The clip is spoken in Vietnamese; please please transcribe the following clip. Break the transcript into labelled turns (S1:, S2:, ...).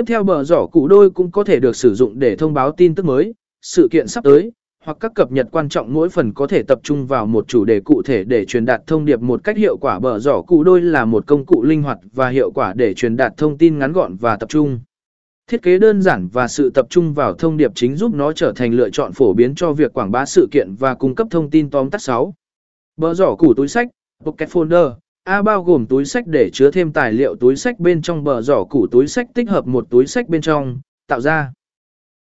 S1: Tiếp theo bờ giỏ cụ đôi cũng có thể được sử dụng để thông báo tin tức mới, sự kiện sắp tới, hoặc các cập nhật quan trọng mỗi phần có thể tập trung vào một chủ đề cụ thể để truyền đạt thông điệp một cách hiệu quả bờ giỏ cụ đôi là một công cụ linh hoạt và hiệu quả để truyền đạt thông tin ngắn gọn và tập trung. Thiết kế đơn giản và sự tập trung vào thông điệp chính giúp nó trở thành lựa chọn phổ biến cho việc quảng bá sự kiện và cung cấp thông tin tóm tắt 6. Bờ giỏ củ túi sách, Pocket Folder, A bao gồm túi sách để chứa thêm tài liệu túi sách bên trong bờ giỏ củ túi sách tích hợp một túi sách bên trong, tạo ra.